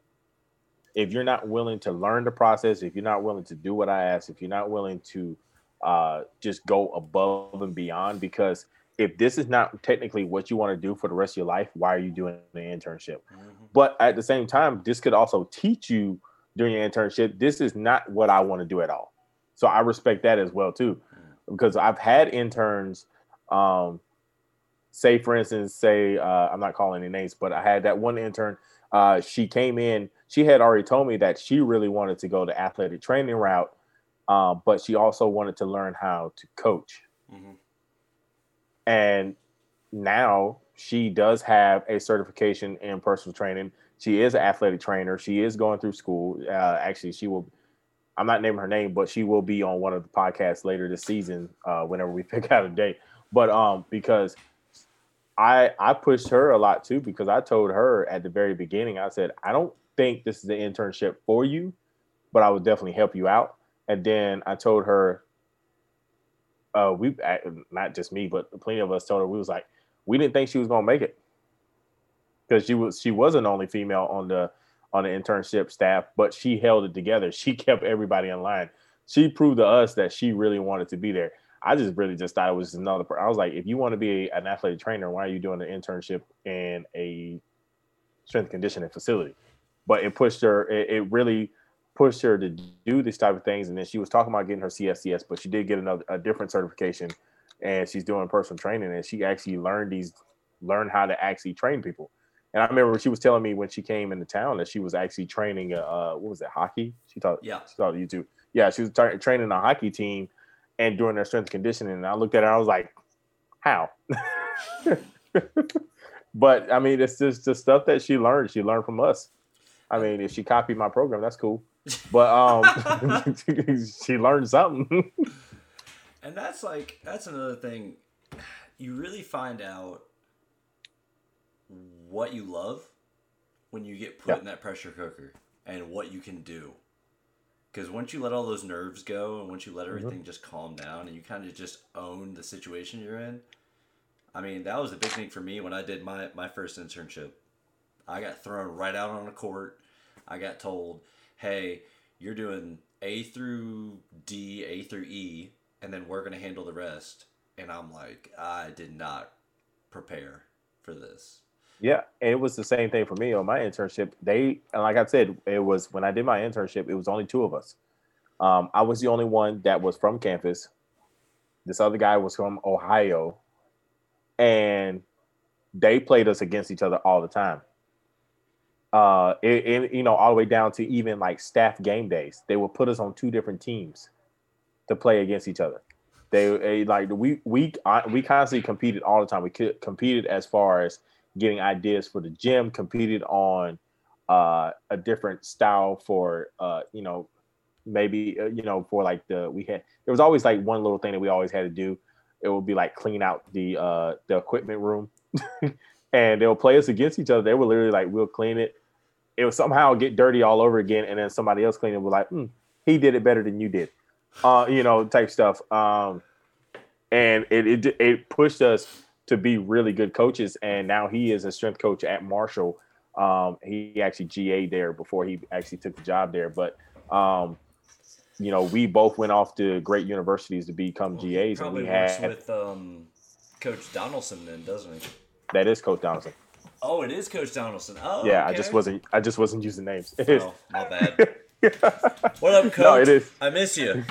[SPEAKER 2] If you're not willing to learn the process, if you're not willing to do what I ask, if you're not willing to uh, just go above and beyond, because if this is not technically what you want to do for the rest of your life, why are you doing the internship? Mm-hmm. But at the same time, this could also teach you during your internship, this is not what I want to do at all. So I respect that as well too. Because I've had interns um, say for instance, say uh, I'm not calling any names, but I had that one intern. Uh, she came in. She had already told me that she really wanted to go the athletic training route, um, but she also wanted to learn how to coach. Mm-hmm. And now she does have a certification in personal training. She is an athletic trainer. She is going through school. Uh, actually, she will. I'm not naming her name, but she will be on one of the podcasts later this season, uh, whenever we pick out a date. But um, because I I pushed her a lot too, because I told her at the very beginning, I said, I don't think this is an internship for you, but I would definitely help you out. And then I told her, uh, we not just me, but plenty of us told her we was like, we didn't think she was gonna make it because she was she was an only female on the on the internship staff, but she held it together. She kept everybody in line. She proved to us that she really wanted to be there. I just really just thought it was another. I was like, if you want to be an athletic trainer, why are you doing an internship in a strength conditioning facility? But it pushed her. It, it really pushed her to do these type of things. And then she was talking about getting her CSCS, but she did get another a different certification, and she's doing personal training, and she actually learned these learned how to actually train people. And I remember she was telling me when she came into town that she was actually training uh what was it hockey? She thought
[SPEAKER 1] yeah
[SPEAKER 2] she thought YouTube yeah she was tra- training a hockey team and doing their strength conditioning. And I looked at her, I was like, how? but I mean, it's just the stuff that she learned. She learned from us. I mean, if she copied my program, that's cool. But um, she learned something.
[SPEAKER 1] and that's like that's another thing. You really find out what you love when you get put yep. in that pressure cooker and what you can do. Because once you let all those nerves go and once you let mm-hmm. everything mm-hmm. just calm down and you kind of just own the situation you're in, I mean, that was a big thing for me when I did my, my first internship. I got thrown right out on a court. I got told, hey, you're doing A through D, A through E, and then we're going to handle the rest. And I'm like, I did not prepare for this.
[SPEAKER 2] Yeah, and it was the same thing for me on my internship. They and like I said, it was when I did my internship, it was only two of us. Um, I was the only one that was from campus. This other guy was from Ohio, and they played us against each other all the time. Uh, it, it, you know, all the way down to even like staff game days. They would put us on two different teams to play against each other. They, they like we we we constantly competed all the time. We competed as far as getting ideas for the gym, competed on uh, a different style for uh, you know maybe uh, you know for like the we had there was always like one little thing that we always had to do. It would be like clean out the uh, the equipment room, and they'll play us against each other. They were literally like we'll clean it. It would somehow get dirty all over again, and then somebody else clean it. Was like, mm, he did it better than you did, uh, you know, type stuff. Um, and it, it it pushed us to be really good coaches. And now he is a strength coach at Marshall. Um, he actually GA there before he actually took the job there. But um, you know, we both went off to great universities to become well, GAs, and we had
[SPEAKER 1] with um, Coach Donaldson. Then doesn't he?
[SPEAKER 2] That is Coach Donaldson.
[SPEAKER 1] Oh, it is Coach Donaldson. Oh,
[SPEAKER 2] yeah.
[SPEAKER 1] Okay.
[SPEAKER 2] I just wasn't. I just wasn't using names.
[SPEAKER 1] oh, my bad. what up, Coach? No, it is. I miss you.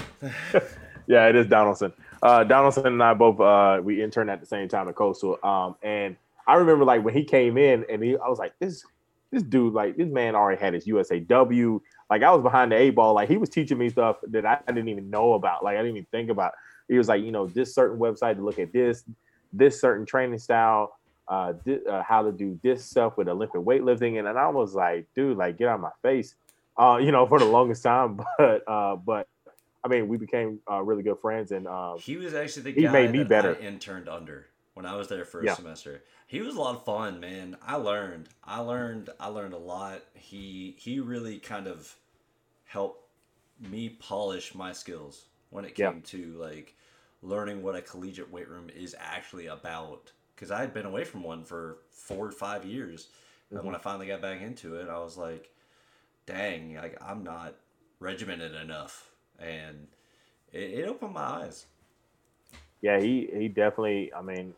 [SPEAKER 2] yeah, it is Donaldson uh, Donaldson and I both uh, we interned at the same time at Coastal. Um, and I remember like when he came in and he, I was like, this this dude, like this man already had his USAW. Like I was behind the A ball. Like he was teaching me stuff that I, didn't even know about. Like I didn't even think about. He was like, you know, this certain website to look at this, this certain training style, uh, uh, how to do this stuff with Olympic weightlifting, and, and I was like, dude, like get out of my face, uh, you know, for the longest time. But uh, but I mean, we became uh, really good friends, and um,
[SPEAKER 1] he was actually the he guy made me that better. I interned under when I was there first yeah. semester. He was a lot of fun, man. I learned, I learned, I learned a lot. He he really kind of helped me polish my skills when it came yeah. to like learning what a collegiate weight room is actually about. Because I had been away from one for four or five years, mm-hmm. and when I finally got back into it, I was like, "Dang, like I'm not regimented enough." And it, it opened my eyes.
[SPEAKER 2] Yeah, he he definitely. I mean,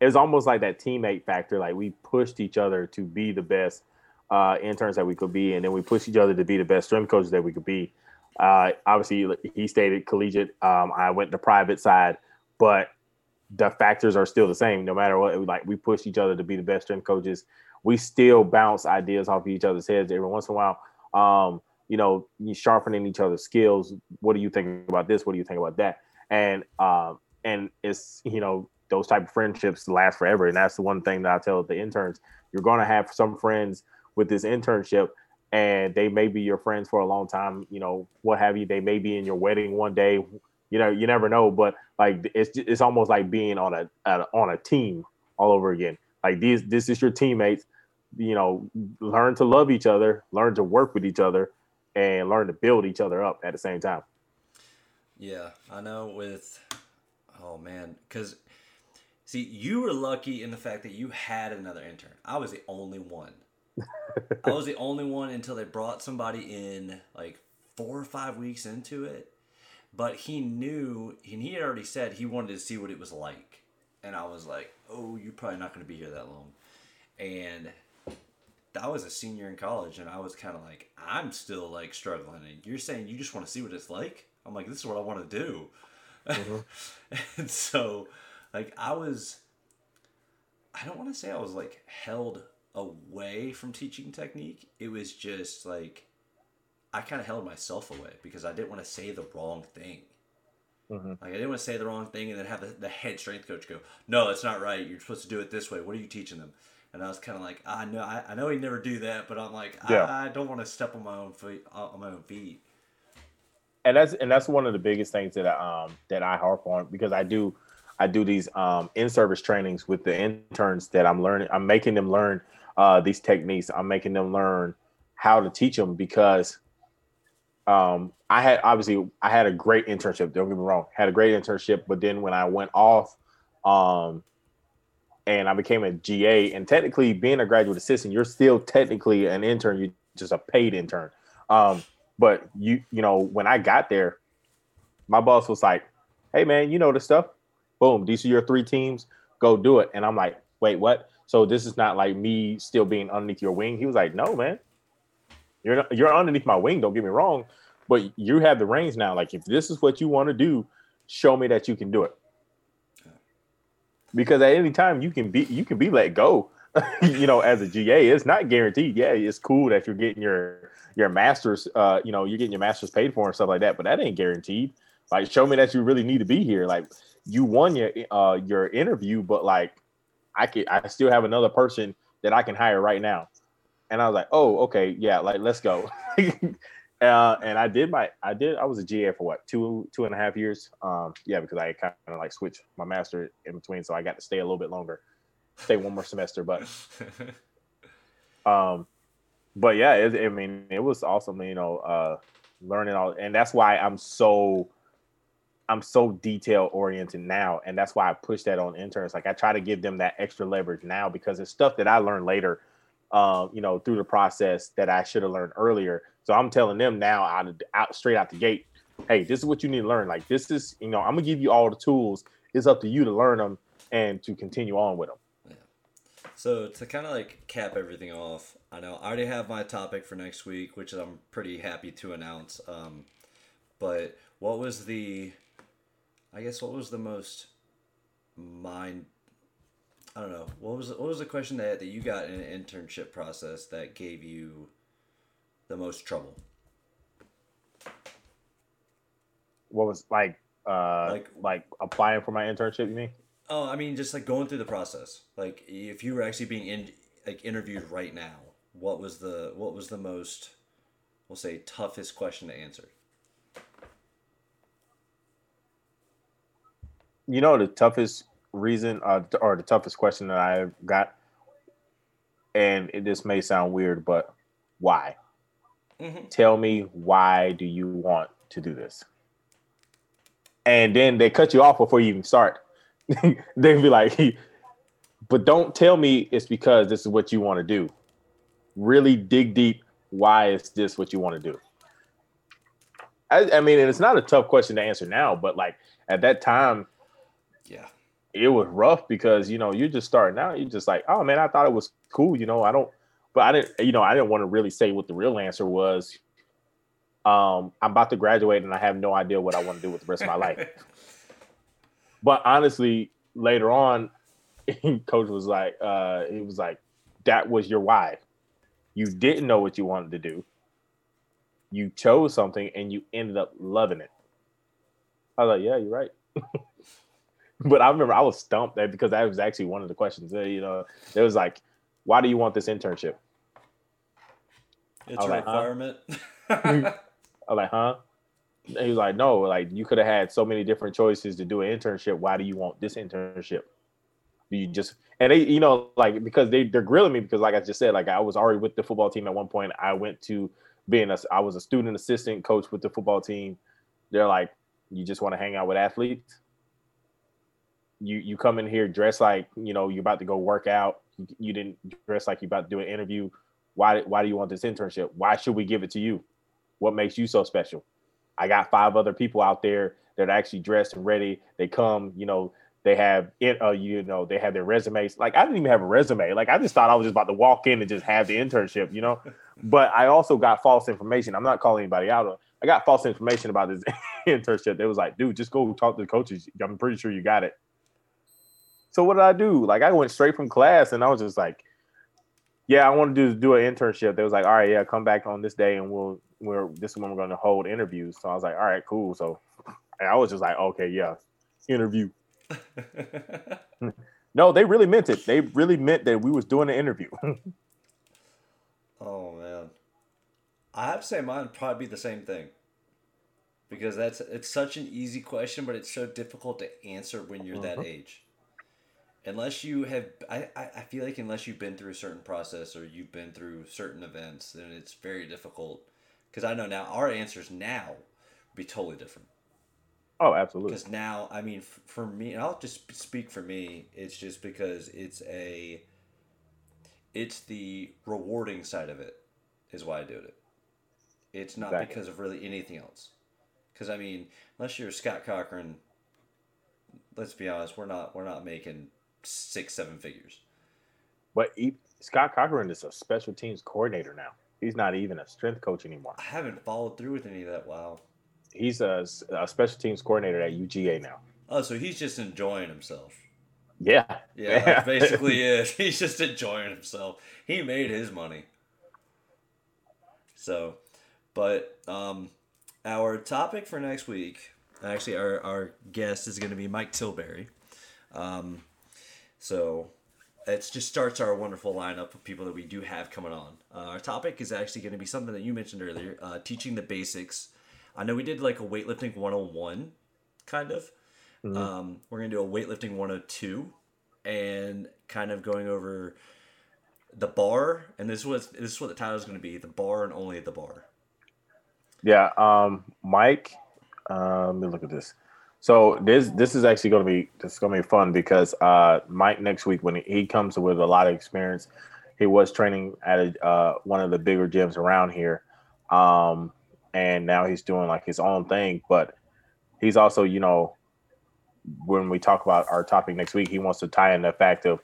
[SPEAKER 2] it was almost like that teammate factor. Like we pushed each other to be the best uh, interns that we could be, and then we pushed each other to be the best strength coaches that we could be. Uh, obviously, he stayed at collegiate. Um, I went the private side, but the factors are still the same. No matter what, like we push each other to be the best strength coaches. We still bounce ideas off of each other's heads every once in a while. Um, you know, sharpening each other's skills. What do you think about this? What do you think about that? And um, and it's you know those type of friendships last forever, and that's the one thing that I tell the interns: you're going to have some friends with this internship, and they may be your friends for a long time. You know, what have you? They may be in your wedding one day. You know, you never know, but like it's it's almost like being on a, a on a team all over again. Like these, this is your teammates. You know, learn to love each other, learn to work with each other, and learn to build each other up at the same time.
[SPEAKER 1] Yeah, I know. With oh man, because see, you were lucky in the fact that you had another intern. I was the only one. I was the only one until they brought somebody in like four or five weeks into it. But he knew, and he had already said he wanted to see what it was like. And I was like, oh, you're probably not going to be here that long. And I was a senior in college, and I was kind of like, I'm still like struggling. And you're saying you just want to see what it's like? I'm like, this is what I want to do. Mm-hmm. and so, like, I was, I don't want to say I was like held away from teaching technique. It was just like, I kind of held myself away because I didn't want to say the wrong thing. Mm-hmm. Like I didn't want to say the wrong thing and then have the, the head strength coach go, "No, that's not right. You're supposed to do it this way. What are you teaching them?" And I was kind of like, "I know, I, I know he'd never do that, but I'm like, yeah. I, I, don't want to step on my own feet, on my own feet."
[SPEAKER 2] And that's and that's one of the biggest things that I um that I harp on because I do I do these um in service trainings with the interns that I'm learning. I'm making them learn uh, these techniques. I'm making them learn how to teach them because um, I had obviously I had a great internship. Don't get me wrong, had a great internship. But then when I went off, um, and I became a GA, and technically being a graduate assistant, you're still technically an intern. You're just a paid intern. Um, but you you know when I got there, my boss was like, "Hey man, you know the stuff. Boom, these are your three teams. Go do it." And I'm like, "Wait, what?" So this is not like me still being underneath your wing. He was like, "No, man, you're not, you're underneath my wing. Don't get me wrong, but you have the reins now. Like if this is what you want to do, show me that you can do it. Because at any time you can be you can be let go. you know, as a GA, it's not guaranteed. Yeah, it's cool that you're getting your your masters. Uh, you know, you're getting your masters paid for and stuff like that, but that ain't guaranteed. Like, show me that you really need to be here. Like, you won your uh your interview, but like, I could I still have another person that I can hire right now and I was like, oh, okay, yeah, like let's go. uh, and I did my, I did, I was a GA for what two, two and a half years. Um, yeah, because I kind of like switched my master in between, so I got to stay a little bit longer, stay one more semester. But, um, but yeah, it, I mean, it was awesome, you know, uh, learning all, and that's why I'm so. I'm so detail oriented now, and that's why I push that on interns. Like I try to give them that extra leverage now because it's stuff that I learned later um, you know, through the process that I should have learned earlier. So I'm telling them now out, of, out straight out the gate, hey, this is what you need to learn. Like this is, you know, I'm gonna give you all the tools. It's up to you to learn them and to continue on with them.
[SPEAKER 1] Yeah. So to kind of like cap everything off, I know I already have my topic for next week, which I'm pretty happy to announce. Um, but what was the, I guess, what was the most mind I don't know. What was what was the question that, that you got in an internship process that gave you the most trouble?
[SPEAKER 2] What was like uh like like applying for my internship, you mean?
[SPEAKER 1] Oh, I mean just like going through the process. Like if you were actually being in like interviewed right now, what was the what was the most we'll say toughest question to answer?
[SPEAKER 2] You know the toughest reason uh, or the toughest question that I got, and it, this may sound weird, but why? Mm-hmm. Tell me why do you want to do this? And then they cut you off before you even start. They'd be like, but don't tell me it's because this is what you want to do. Really dig deep. Why is this what you want to do? I, I mean, it's not a tough question to answer now, but like at that time,
[SPEAKER 1] yeah,
[SPEAKER 2] it was rough because you know you're just starting out. You're just like, oh man, I thought it was cool. You know, I don't, but I didn't. You know, I didn't want to really say what the real answer was. Um, I'm about to graduate and I have no idea what I want to do with the rest of my life. But honestly, later on, coach was like, uh, he was like, that was your why. You didn't know what you wanted to do. you chose something and you ended up loving it. I was like, yeah, you're right. but I remember I was stumped that because that was actually one of the questions. You know, it was like, why do you want this internship?
[SPEAKER 1] It's a like, requirement.
[SPEAKER 2] Huh? I was like, huh? he was like, no, like you could have had so many different choices to do an internship. Why do you want this internship? Do you just and they, you know, like because they they're grilling me because like I just said, like I was already with the football team at one point. I went to being a I was a student assistant coach with the football team. They're like, you just want to hang out with athletes. You you come in here dressed like you know you're about to go work out. You, you didn't dress like you're about to do an interview. Why why do you want this internship? Why should we give it to you? What makes you so special? I got five other people out there that are actually dressed and ready. They come, you know, they have it, uh, you know, they have their resumes. Like I didn't even have a resume. Like I just thought I was just about to walk in and just have the internship, you know. but I also got false information. I'm not calling anybody out. I got false information about this internship. They was like, dude, just go talk to the coaches. I'm pretty sure you got it. So what did I do? Like I went straight from class and I was just like, yeah, I want to do do an internship. They was like, all right, yeah, come back on this day and we'll we're this is when we're going to hold interviews. So I was like, all right, cool. So I was just like, okay, yeah, interview. no, they really meant it. They really meant that we was doing an interview.
[SPEAKER 1] oh man, I have to say mine would probably be the same thing because that's it's such an easy question, but it's so difficult to answer when you're that mm-hmm. age unless you have I, I feel like unless you've been through a certain process or you've been through certain events then it's very difficult. Because i know now our answers now be totally different.
[SPEAKER 2] Oh absolutely.
[SPEAKER 1] Because now i mean f- for me i'll just speak for me it's just because it's a it's the rewarding side of it is why i do it. It's not exactly. because of really anything else. Because i mean unless you're scott cochran let's be honest we're not we're not making six, seven figures.
[SPEAKER 2] But he, Scott Cochran is a special teams coordinator now. He's not even a strength coach anymore.
[SPEAKER 1] I haven't followed through with any of that. Wow.
[SPEAKER 2] He's a, a special teams coordinator at UGA now.
[SPEAKER 1] Oh, so he's just enjoying himself.
[SPEAKER 2] Yeah.
[SPEAKER 1] Yeah, basically is. He's just enjoying himself. He made his money. So, but um, our topic for next week, actually, our, our guest is going to be Mike Tilbury. Um, so it just starts our wonderful lineup of people that we do have coming on. Uh, our topic is actually going to be something that you mentioned earlier uh, teaching the basics. I know we did like a weightlifting 101 kind of. Mm-hmm. Um, we're going to do a weightlifting 102 and kind of going over the bar. And this was this is what the title is going to be the bar and only the bar.
[SPEAKER 2] Yeah. Um, Mike, uh, let me look at this. So this this is actually going to be this is going to be fun because uh, Mike next week when he comes with a lot of experience, he was training at a, uh, one of the bigger gyms around here, um, and now he's doing like his own thing. But he's also you know when we talk about our topic next week, he wants to tie in the fact of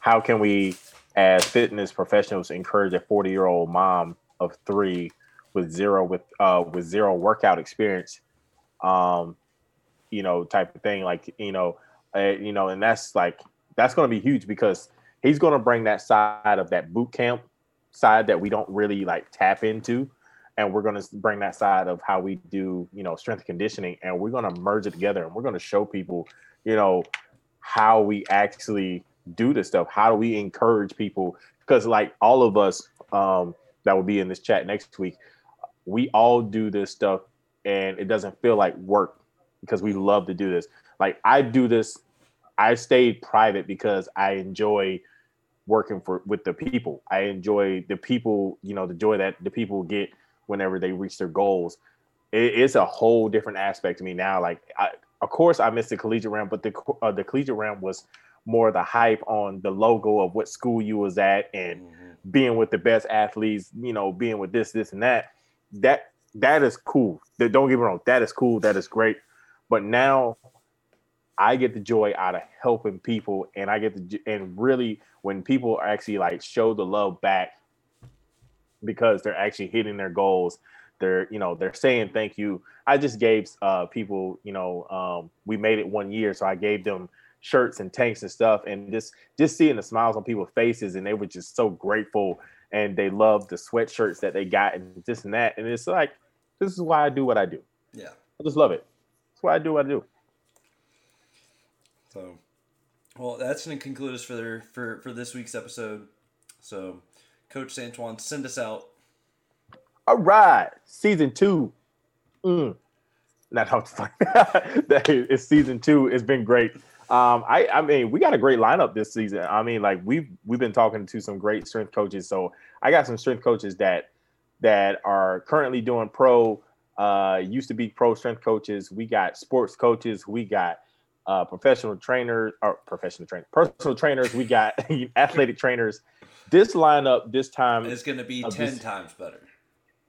[SPEAKER 2] how can we as fitness professionals encourage a 40 year old mom of three with zero with uh, with zero workout experience um, you know, type of thing. Like, you know, uh, you know, and that's like that's going to be huge because he's going to bring that side of that boot camp side that we don't really like tap into and we're going to bring that side of how we do you know strength conditioning and we're going to merge it together and we're going to show people you know how we actually do this stuff how do we encourage people because like all of us um, that will be in this chat next week we all do this stuff and it doesn't feel like work because we love to do this. Like I do this, I stayed private because I enjoy working for with the people. I enjoy the people, you know, the joy that the people get whenever they reach their goals. It, it's a whole different aspect to me now. Like, I, of course, I missed the collegiate realm, but the uh, the collegiate realm was more the hype on the logo of what school you was at and mm-hmm. being with the best athletes. You know, being with this, this, and that. That that is cool. Don't get me wrong. That is cool. That is great. But now I get the joy out of helping people, and I get the and really when people are actually like show the love back because they're actually hitting their goals. They're you know they're saying thank you. I just gave uh, people you know um, we made it one year, so I gave them shirts and tanks and stuff, and just just seeing the smiles on people's faces, and they were just so grateful, and they loved the sweatshirts that they got, and this and that, and it's like this is why I do what I do.
[SPEAKER 1] Yeah,
[SPEAKER 2] I just love it. That's why I do what I do.
[SPEAKER 1] So, well, that's going to conclude us for their, for for this week's episode. So, Coach Santuan, send us out.
[SPEAKER 2] All right, season two. Mm. Not how it's season two. It's been great. Um, I, I mean, we got a great lineup this season. I mean, like we've we've been talking to some great strength coaches. So I got some strength coaches that that are currently doing pro, uh, used to be pro strength coaches. We got sports coaches. We got uh, professional trainers or professional trainers, personal trainers. We got athletic trainers. This lineup this time
[SPEAKER 1] is going to be ten this, times better.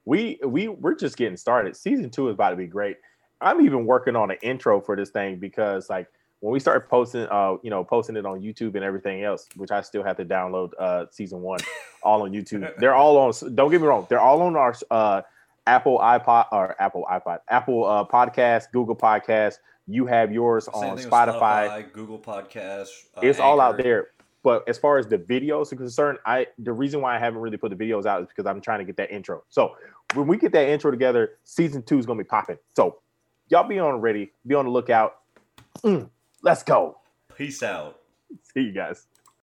[SPEAKER 2] We we we're just getting started. Season two is about to be great. I'm even working on an intro for this thing because like when we started posting, uh, you know, posting it on YouTube and everything else, which I still have to download uh season one, all on YouTube. They're all on. Don't get me wrong, they're all on our uh Apple iPod or Apple iPod, Apple uh, podcast, Google Podcast. You have yours on Spotify.
[SPEAKER 1] Spotify, Google Podcast.
[SPEAKER 2] Uh, it's Anchor. all out there. But as far as the videos are concerned, I the reason why I haven't really put the videos out is because I'm trying to get that intro. So when we get that intro together, season two is gonna be popping. So y'all be on ready, be on the lookout. Mm, let's go.
[SPEAKER 1] Peace out.
[SPEAKER 2] See you guys.